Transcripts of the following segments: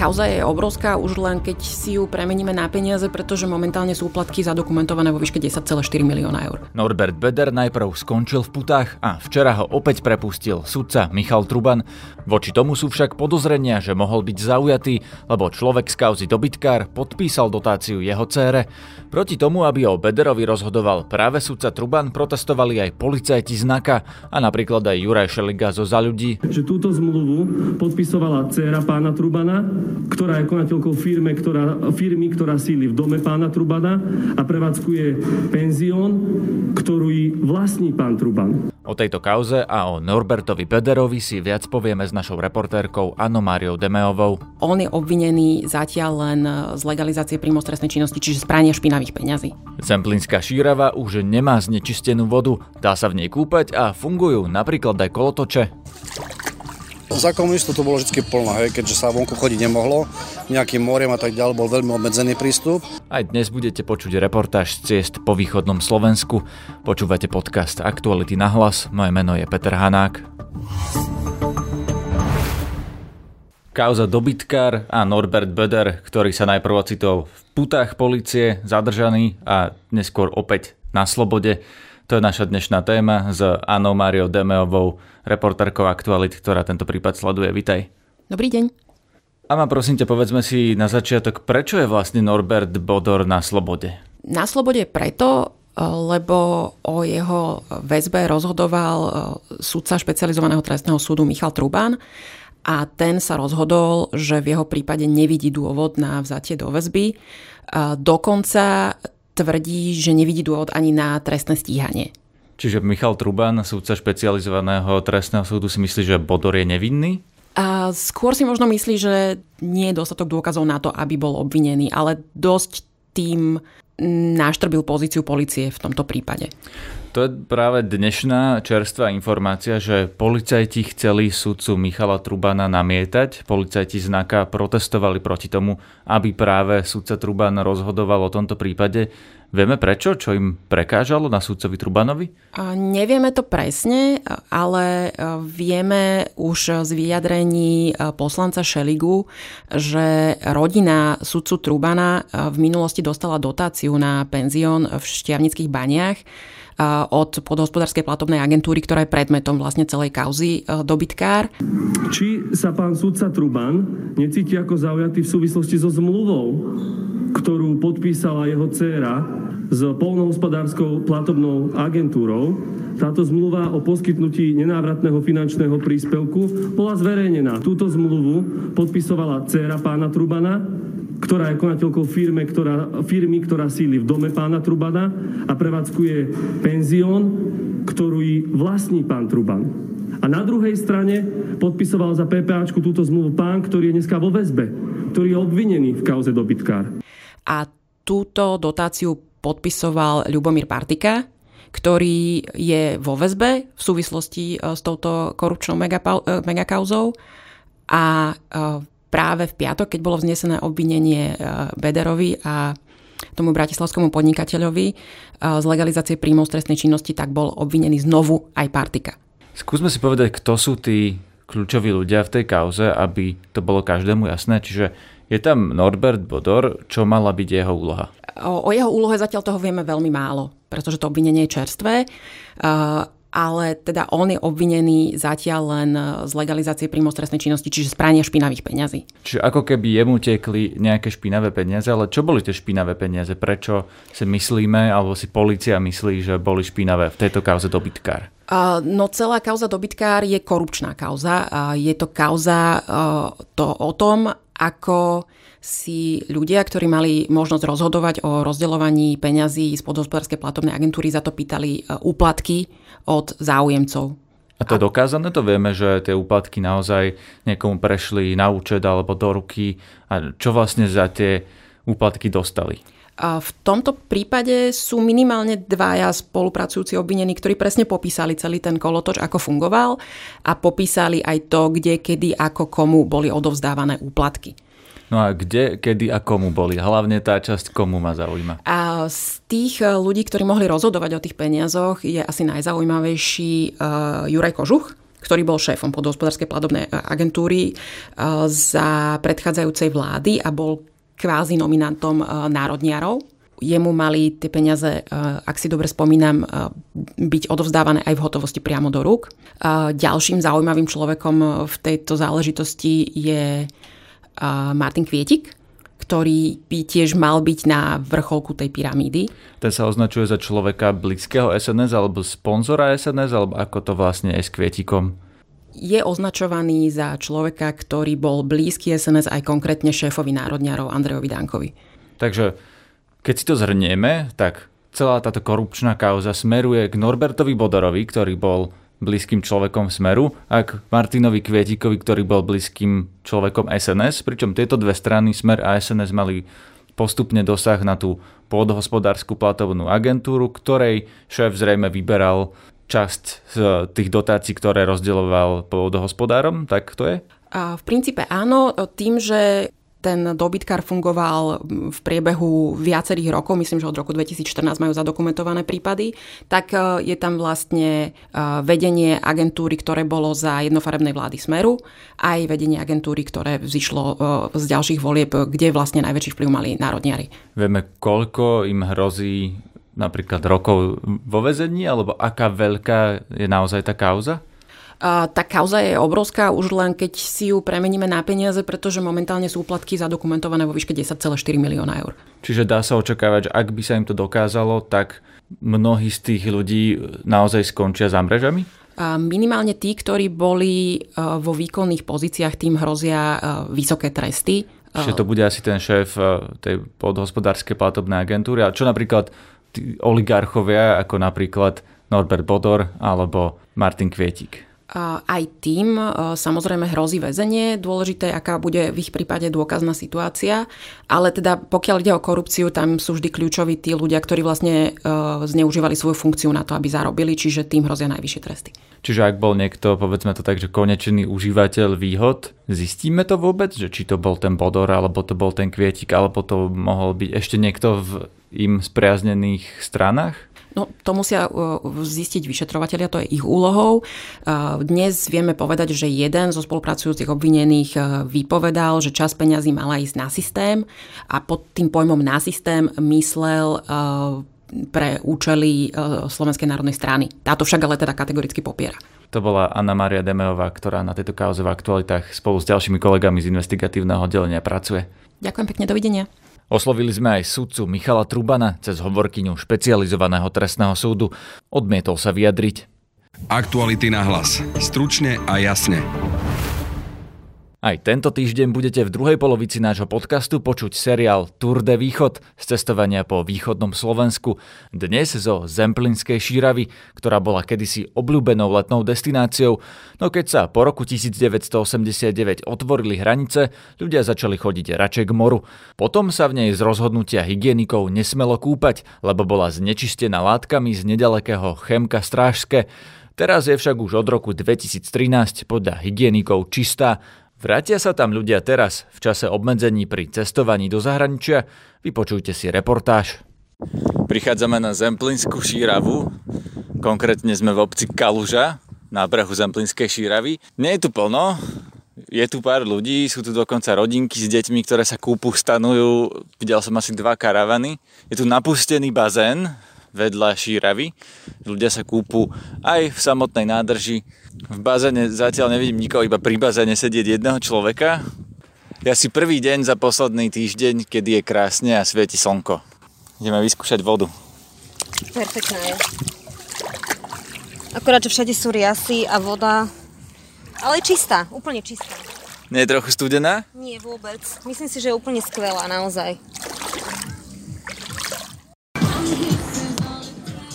Kauza je obrovská už len keď si ju premeníme na peniaze, pretože momentálne sú úplatky zadokumentované vo výške 10,4 milióna eur. Norbert Beder najprv skončil v putách a včera ho opäť prepustil sudca Michal Truban. Voči tomu sú však podozrenia, že mohol byť zaujatý, lebo človek z kauzy dobytkár podpísal dotáciu jeho cére. Proti tomu, aby o Bederovi rozhodoval práve sudca Truban, protestovali aj policajti znaka a napríklad aj Juraj Šeliga zo Za ľudí. Že túto zmluvu podpisovala dcéra pána Trubana, ktorá je konateľkou firme, ktorá, firmy, ktorá síli v dome pána Trubana a prevádzkuje penzión, ktorý vlastní pán Truban. O tejto kauze a o Norbertovi Bederovi si viac povieme s našou reportérkou Anno Máriou Demeovou. On je obvinený zatiaľ len z legalizácie príjmov trestnej činnosti, čiže z prania špinavých peňazí. Zemplínska šírava už nemá znečistenú vodu, dá sa v nej kúpať a fungujú napríklad aj kolotoče. Za komunistov to bolo vždy plno, hej, keďže sa vonku chodiť nemohlo, nejakým moriem a tak ďalej, bol veľmi obmedzený prístup. Aj dnes budete počuť reportáž z ciest po východnom Slovensku. Počúvate podcast Aktuality na hlas, moje meno je Peter Hanák. Kauza dobytkár a Norbert Böder, ktorý sa najprv ocitol v putách policie, zadržaný a neskôr opäť na slobode. To je naša dnešná téma s Anou Máriou Demeovou, reportérkou Aktualit, ktorá tento prípad sleduje. Vitaj. Dobrý deň. Ama, prosím ťa, povedzme si na začiatok, prečo je vlastne Norbert Bodor na slobode? Na slobode preto, lebo o jeho väzbe rozhodoval e, sudca špecializovaného trestného súdu Michal Truban a ten sa rozhodol, že v jeho prípade nevidí dôvod na vzatie do väzby. Dokonca tvrdí, že nevidí dôvod ani na trestné stíhanie. Čiže Michal Truban, súdca špecializovaného trestného súdu, si myslí, že Bodor je nevinný? A skôr si možno myslí, že nie je dostatok dôkazov na to, aby bol obvinený, ale dosť tým naštrbil pozíciu policie v tomto prípade. To je práve dnešná čerstvá informácia, že policajti chceli sudcu Michala Trubana namietať. Policajti znaka protestovali proti tomu, aby práve sudca Truban rozhodoval o tomto prípade. Vieme prečo? Čo im prekážalo na sudcovi Trubanovi? Nevieme to presne, ale vieme už z vyjadrení poslanca Šeligu, že rodina sudcu Trubana v minulosti dostala dotáciu na penzión v Štiavnických baniach od podhospodárskej platobnej agentúry, ktorá je predmetom vlastne celej kauzy e, dobytkár. Či sa pán sudca Truban necíti ako zaujatý v súvislosti so zmluvou, ktorú podpísala jeho dcéra s polnohospodárskou platobnou agentúrou. Táto zmluva o poskytnutí nenávratného finančného príspevku bola zverejnená. Túto zmluvu podpisovala dcéra pána Trubana ktorá je konateľkou firme, ktorá, firmy, ktorá síli v dome pána Trubana a prevádzkuje penzión, ktorý vlastní pán Truban. A na druhej strane podpisoval za PPAčku túto zmluvu pán, ktorý je dneska vo väzbe, ktorý je obvinený v kauze dobytkár. A túto dotáciu podpisoval Ľubomír Partika, ktorý je vo väzbe v súvislosti e, s touto korupčnou e, megakauzou a e, práve v piatok, keď bolo vznesené obvinenie e, Bederovi a tomu bratislavskému podnikateľovi e, z legalizácie príjmov z trestnej činnosti, tak bol obvinený znovu aj Partika. Skúsme si povedať, kto sú tí kľúčoví ľudia v tej kauze, aby to bolo každému jasné. Čiže je tam Norbert Bodor, čo mala byť jeho úloha? O, o jeho úlohe zatiaľ toho vieme veľmi málo, pretože to obvinenie je čerstvé. Uh, ale teda on je obvinený zatiaľ len z legalizácie príjmov trestnej činnosti, čiže z prania špinavých peňazí. Čiže ako keby jemu tekli nejaké špinavé peniaze, ale čo boli tie špinavé peniaze? Prečo si myslíme, alebo si policia myslí, že boli špinavé v tejto kauze dobytkár? No celá kauza dobytkár je korupčná kauza. Je to kauza to o tom, ako si ľudia, ktorí mali možnosť rozhodovať o rozdeľovaní peňazí z podhospodárskej platobnej agentúry, za to pýtali e, úplatky od záujemcov. A to je dokázané? To vieme, že tie úplatky naozaj niekomu prešli na účet alebo do ruky. A čo vlastne za tie úplatky dostali? V tomto prípade sú minimálne dvaja spolupracujúci obvinení, ktorí presne popísali celý ten kolotoč, ako fungoval a popísali aj to, kde, kedy, ako komu boli odovzdávané úplatky. No a kde, kedy a komu boli? Hlavne tá časť, komu ma zaujíma. A z tých eh, ľudí, ktorí mohli rozhodovať o tých peniazoch, je asi najzaujímavejší uh, Juraj Kožuch, ktorý bol šéfom podhospodárskej platobnej agentúry za predchádzajúcej vlády a bol kvázi nominantom národniarov jemu mali tie peniaze, ak si dobre spomínam, byť odovzdávané aj v hotovosti priamo do rúk. Ďalším zaujímavým človekom v tejto záležitosti je Martin Kvietik, ktorý by tiež mal byť na vrcholku tej pyramídy. Ten sa označuje za človeka blízkeho SNS alebo sponzora SNS, alebo ako to vlastne je s Kvietikom? Je označovaný za človeka, ktorý bol blízky SNS aj konkrétne šéfovi národňarov Andrejovi Dankovi. Takže keď si to zhrnieme, tak celá táto korupčná kauza smeruje k Norbertovi Bodorovi, ktorý bol blízkym človekom Smeru a k Martinovi Kvietikovi, ktorý bol blízkym človekom SNS, pričom tieto dve strany, Smer a SNS, mali postupne dosah na tú pôdohospodárskú platovnú agentúru, ktorej šéf zrejme vyberal časť z tých dotácií, ktoré rozdeľoval pôdohospodárom, tak to je? A v princípe áno, tým, že ten dobytkár fungoval v priebehu viacerých rokov, myslím, že od roku 2014 majú zadokumentované prípady, tak e, je tam vlastne e, vedenie agentúry, ktoré bolo za jednofarebnej vlády Smeru, aj vedenie agentúry, ktoré vzýšlo e, z ďalších volieb, kde vlastne najväčší vplyv mali národniari. Vieme, koľko im hrozí napríklad rokov vo vezení, alebo aká veľká je naozaj tá kauza? Tá kauza je obrovská už len keď si ju premeníme na peniaze, pretože momentálne sú úplatky zadokumentované vo výške 10,4 milióna eur. Čiže dá sa očakávať, že ak by sa im to dokázalo, tak mnohí z tých ľudí naozaj skončia za mrežami? Minimálne tí, ktorí boli e, vo výkonných pozíciách, tým hrozia e, vysoké tresty. Čiže to bude asi ten šéf e, tej podhospodárskej platobnej agentúry. A čo napríklad tí oligarchovia, ako napríklad Norbert Bodor alebo Martin Kvietik? Aj tým e, samozrejme hrozí väzenie. Dôležité, aká bude v ich prípade dôkazná situácia. Ale teda pokiaľ ide o korupciu, tam sú vždy kľúčoví tí ľudia, ktorí vlastne e, zneužívali svoju funkciu na to, aby zarobili, čiže tým hrozia najvyššie tresty. Čiže ak bol niekto, povedzme to tak, že konečný užívateľ výhod, zistíme to vôbec, že či to bol ten Bodor, alebo to bol ten Kvietik, alebo to mohol byť ešte niekto v im spriaznených stranách? No, to musia uh, zistiť vyšetrovateľia, to je ich úlohou. Uh, dnes vieme povedať, že jeden zo spolupracujúcich obvinených uh, vypovedal, že čas peňazí mala ísť na systém a pod tým pojmom na systém myslel pre účely Slovenskej národnej strany. Táto však ale teda kategoricky popiera. To bola Anna Maria Demeová, ktorá na tejto kauze v aktualitách spolu s ďalšími kolegami z investigatívneho oddelenia pracuje. Ďakujem pekne, dovidenia. Oslovili sme aj sudcu Michala Trubana cez hovorkyňu špecializovaného trestného súdu. Odmietol sa vyjadriť. Aktuality na hlas. Stručne a jasne. Aj tento týždeň budete v druhej polovici nášho podcastu počuť seriál Tour de Východ z cestovania po východnom Slovensku. Dnes zo Zemplinskej šíravy, ktorá bola kedysi obľúbenou letnou destináciou, no keď sa po roku 1989 otvorili hranice, ľudia začali chodiť radšej k moru. Potom sa v nej z rozhodnutia hygienikov nesmelo kúpať, lebo bola znečistená látkami z nedalekého Chemka Strážske. Teraz je však už od roku 2013 podľa hygienikov čistá Vrátia sa tam ľudia teraz, v čase obmedzení pri cestovaní do zahraničia? Vypočujte si reportáž. Prichádzame na Zemplinskú šíravu, konkrétne sme v obci Kaluža, na brehu Zemplinskej šíravy. Nie je tu plno, je tu pár ľudí, sú tu dokonca rodinky s deťmi, ktoré sa kúpu, stanujú. Videl som asi dva karavany. Je tu napustený bazén vedľa šíravy. Ľudia sa kúpu aj v samotnej nádrži v bazéne zatiaľ nevidím nikoho, iba pri bazéne sedieť jedného človeka. Ja si prvý deň za posledný týždeň, kedy je krásne a svieti slnko. Ideme vyskúšať vodu. Perfektná je. Akorát, že všade sú riasy a voda, ale čistá, úplne čistá. Nie je trochu studená? Nie, vôbec. Myslím si, že je úplne skvelá, naozaj.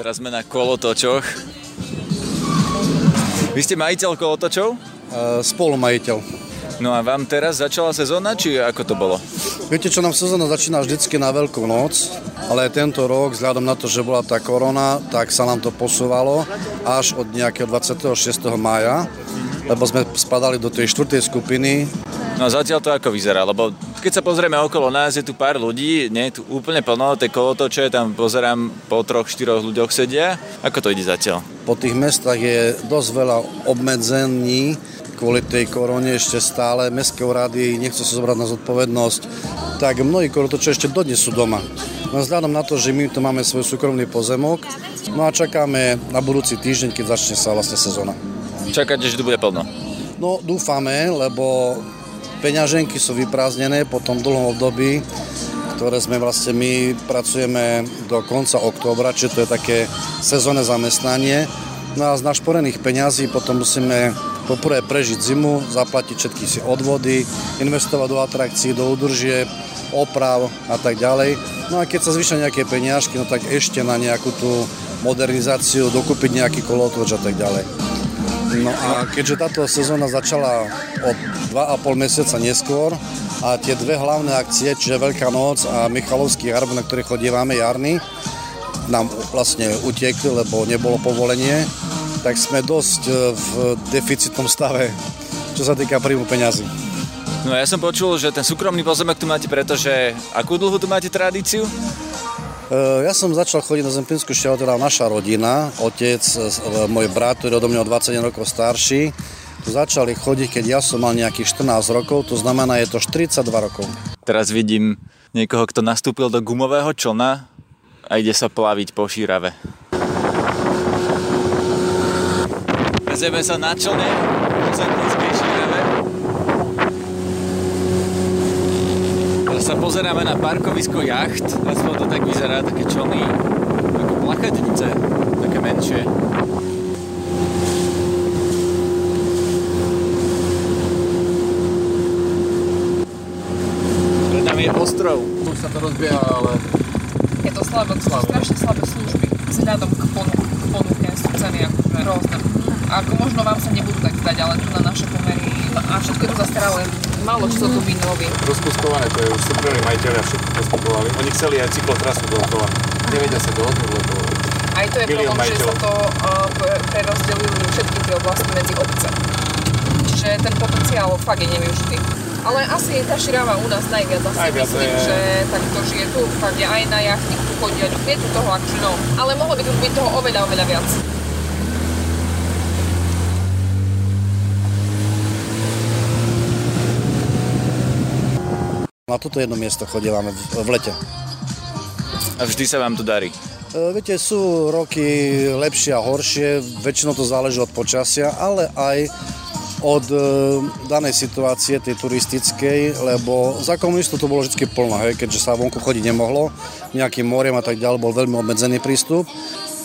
Teraz sme na kolotočoch vy ste majiteľ kolotočov? Uh, spolumajiteľ. No a vám teraz začala sezóna, či ako to bolo? Viete čo, nám sezóna začína vždycky na Veľkú noc, ale tento rok, vzhľadom na to, že bola tá korona, tak sa nám to posúvalo až od nejakého 26. mája, lebo sme spadali do tej štvrtej skupiny. No a zatiaľ to ako vyzerá, lebo Keď sa pozrieme okolo nás, je tu pár ľudí, nie je tu úplne plno, tie kolotoče, tam pozerám po troch, štyroch ľuďoch sedia. Ako to ide zatiaľ? Po tých mestách je dosť veľa obmedzení, kvôli tej korone ešte stále mestské úrady nechcú sa zobrať na zodpovednosť, tak mnohí kolotoče ešte dodnes sú doma. No vzhľadom na to, že my tu máme svoj súkromný pozemok, no a čakáme na budúci týždeň, keď začne sa vlastne sezóna. Čakáte, že tu bude plno? No dúfame, lebo peňaženky sú vyprázdnené po tom dlhom období, ktoré sme vlastne my pracujeme do konca októbra, čiže to je také sezónne zamestnanie. No a z našporených peňazí potom musíme poprvé prežiť zimu, zaplatiť všetky si odvody, investovať do atrakcií, do udržieb, oprav a tak ďalej. No a keď sa zvyšia nejaké peniažky, no tak ešte na nejakú tú modernizáciu, dokúpiť nejaký kolotoč a tak ďalej. No a keďže táto sezóna začala od 2,5 mesiaca neskôr a tie dve hlavné akcie, čiže Veľká noc a Michalovský jarb, na ktoré chodívame jarný, nám vlastne utiekli, lebo nebolo povolenie, tak sme dosť e, v deficitnom stave, čo sa týka príjmu peňazí. No ja som počul, že ten súkromný pozemek tu máte, pretože akú dlhú tu máte tradíciu? E, ja som začal chodiť na Zempinskú šťavu, teda naša rodina, otec, e, môj brat, ktorý je odo mňa 21 rokov starší, tu začali chodiť, keď ja som mal nejakých 14 rokov, to znamená, je to 42 rokov. Teraz vidím niekoho, kto nastúpil do gumového člna a ide sa plaviť po šírave. Vezeme sa na člne po Zempinskej šírave. Sa pozeráme na parkovisko jacht, aspoň to tak vyzerá, také člny ako plachetnice, také menšie. Pred nami je ostrov. Tu sa to rozbieha, ale... Je to slabé, to sú strašne slabé služby. Vzhľadom k, ponu- k ponuke sú ceny akože. A ako možno vám sa nebudú tak zdať, ale tu na naše pomery a všetko je to zastaralé málo čo tu vynoví. Rozkuskované, to je už súkromní majiteľia všetko poskupovali. Oni chceli aj cyklotrasu dookola. Nevedia sa dohodnúť, lebo aj to je problém, že sa to uh, prerozdelili všetky tie oblasti medzi obce. Čiže ten potenciál fakt je nevyužitý. Ale asi je tá širava u nás najviac. Asi najviac myslím, je... že takto žije tu, fakt je aj na jachtník tu chodia, je tu toho akože no. Ale mohlo by tu byť toho oveľa, oveľa viac. Na toto jedno miesto chodívame v, v lete. A vždy sa vám to darí? E, viete, sú roky lepšie a horšie, väčšinou to záleží od počasia, ale aj od e, danej situácie, tej turistickej, lebo za komunistov to bolo vždy plno, hej, keďže sa vonku chodiť nemohlo, nejakým moriem a tak ďalej, bol veľmi obmedzený prístup.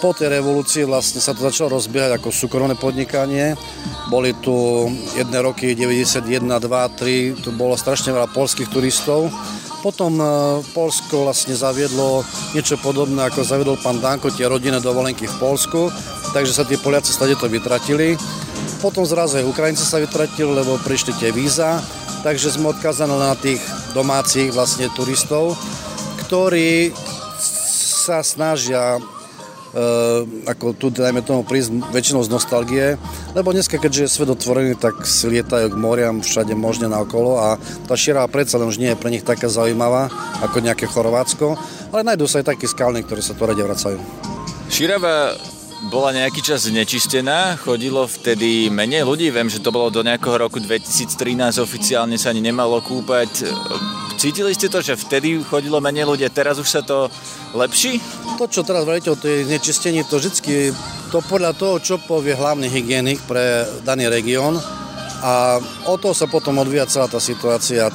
Po tej revolúcii vlastne sa to začalo rozbiehať ako súkromné podnikanie. Boli tu jedné roky 91, 2, 3, tu bolo strašne veľa polských turistov. Potom e, Polsko vlastne zaviedlo niečo podobné, ako zaviedol pán Danko, tie rodinné dovolenky v Polsku, takže sa tí Poliaci stade to vytratili. Potom zrazu aj Ukrajinci sa vytratili, lebo prišli tie víza, takže sme odkazaní na tých domácich vlastne turistov, ktorí sa snažia ako tu dajme tomu prísť väčšinou z nostalgie, lebo dneska, keďže je svet otvorený, tak si lietajú k moriam všade možne naokolo a tá širá predsa len už nie je pre nich taká zaujímavá ako nejaké Chorvátsko, ale nájdú sa aj takí skalní, ktorí sa to rade vracajú. Širava bola nejaký čas znečistená, chodilo vtedy menej ľudí, viem, že to bolo do nejakého roku 2013, oficiálne sa ani nemalo kúpať. Cítili ste to, že vtedy chodilo menej ľudí, teraz už sa to lepší? to, čo teraz vravíte o tej znečistení, to vždy to podľa toho, čo povie hlavný hygienik pre daný región a o to sa potom odvíja celá tá situácia. E,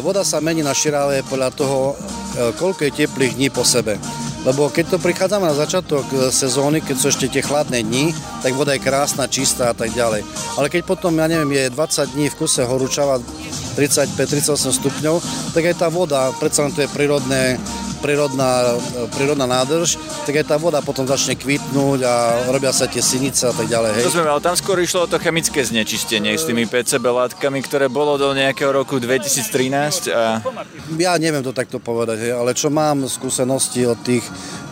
voda sa mení na širáve podľa toho, e, koľko je teplých dní po sebe. Lebo keď to prichádzame na začiatok e, sezóny, keď sú ešte tie chladné dni, tak voda je krásna, čistá a tak ďalej. Ale keď potom, ja neviem, je 20 dní v kuse horúčava 35-38 stupňov, tak aj tá voda, predsa len to je prírodné prírodná, prírodná nádrž, tak aj tá voda potom začne kvitnúť a robia sa tie sinice a tak ďalej. Hej. To sme, ale tam skôr išlo o to chemické znečistenie s tými PCB látkami, ktoré bolo do nejakého roku 2013. A... Ja neviem to takto povedať, hej, ale čo mám skúsenosti od tých,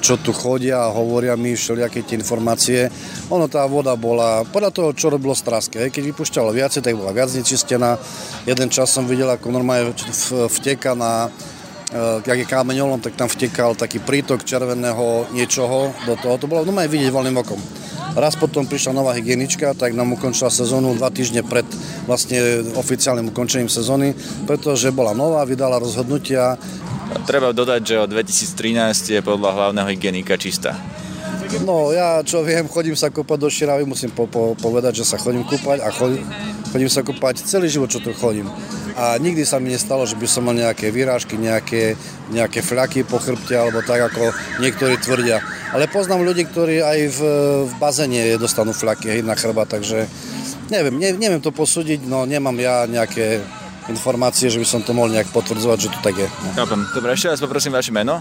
čo tu chodia a hovoria mi všelijaké tie informácie. Ono tá voda bola, podľa toho, čo robilo straske. Keď vypušťalo viacej, tak bola viac nečistená. Jeden čas som videl, ako normálne vteka na jak je kameňolom, tak tam vtekal taký prítok červeného niečoho do toho. To bolo normálne vidieť voľným okom. Raz potom prišla nová hygienička, tak nám ukončila sezónu dva týždne pred vlastne oficiálnym ukončením sezóny, pretože bola nová, vydala rozhodnutia. Treba dodať, že od 2013 je podľa hlavného hygienika čistá. No ja čo viem, chodím sa kúpať do Širavy, musím po, po, povedať, že sa chodím kúpať a chodím, chodím sa kúpať celý život, čo tu chodím. A nikdy sa mi nestalo, že by som mal nejaké vyrážky, nejaké, nejaké fľaky po chrbte, alebo tak, ako niektorí tvrdia. Ale poznám ľudí, ktorí aj v, v bazéne dostanú fľaky hej, na chrba, takže neviem, ne, neviem to posúdiť, no nemám ja nejaké informácie, že by som to mohol nejak potvrdzovať, že to tak je. No. Dobre, ešte raz poprosím vaše meno.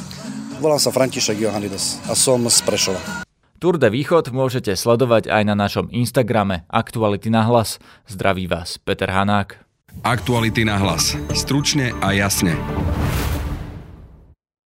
Volám sa František Johanides a som z Prešova. Tour de Východ môžete sledovať aj na našom Instagrame Aktuality na hlas. Zdraví vás Peter Hanák. Aktuality na hlas. Stručne a jasne.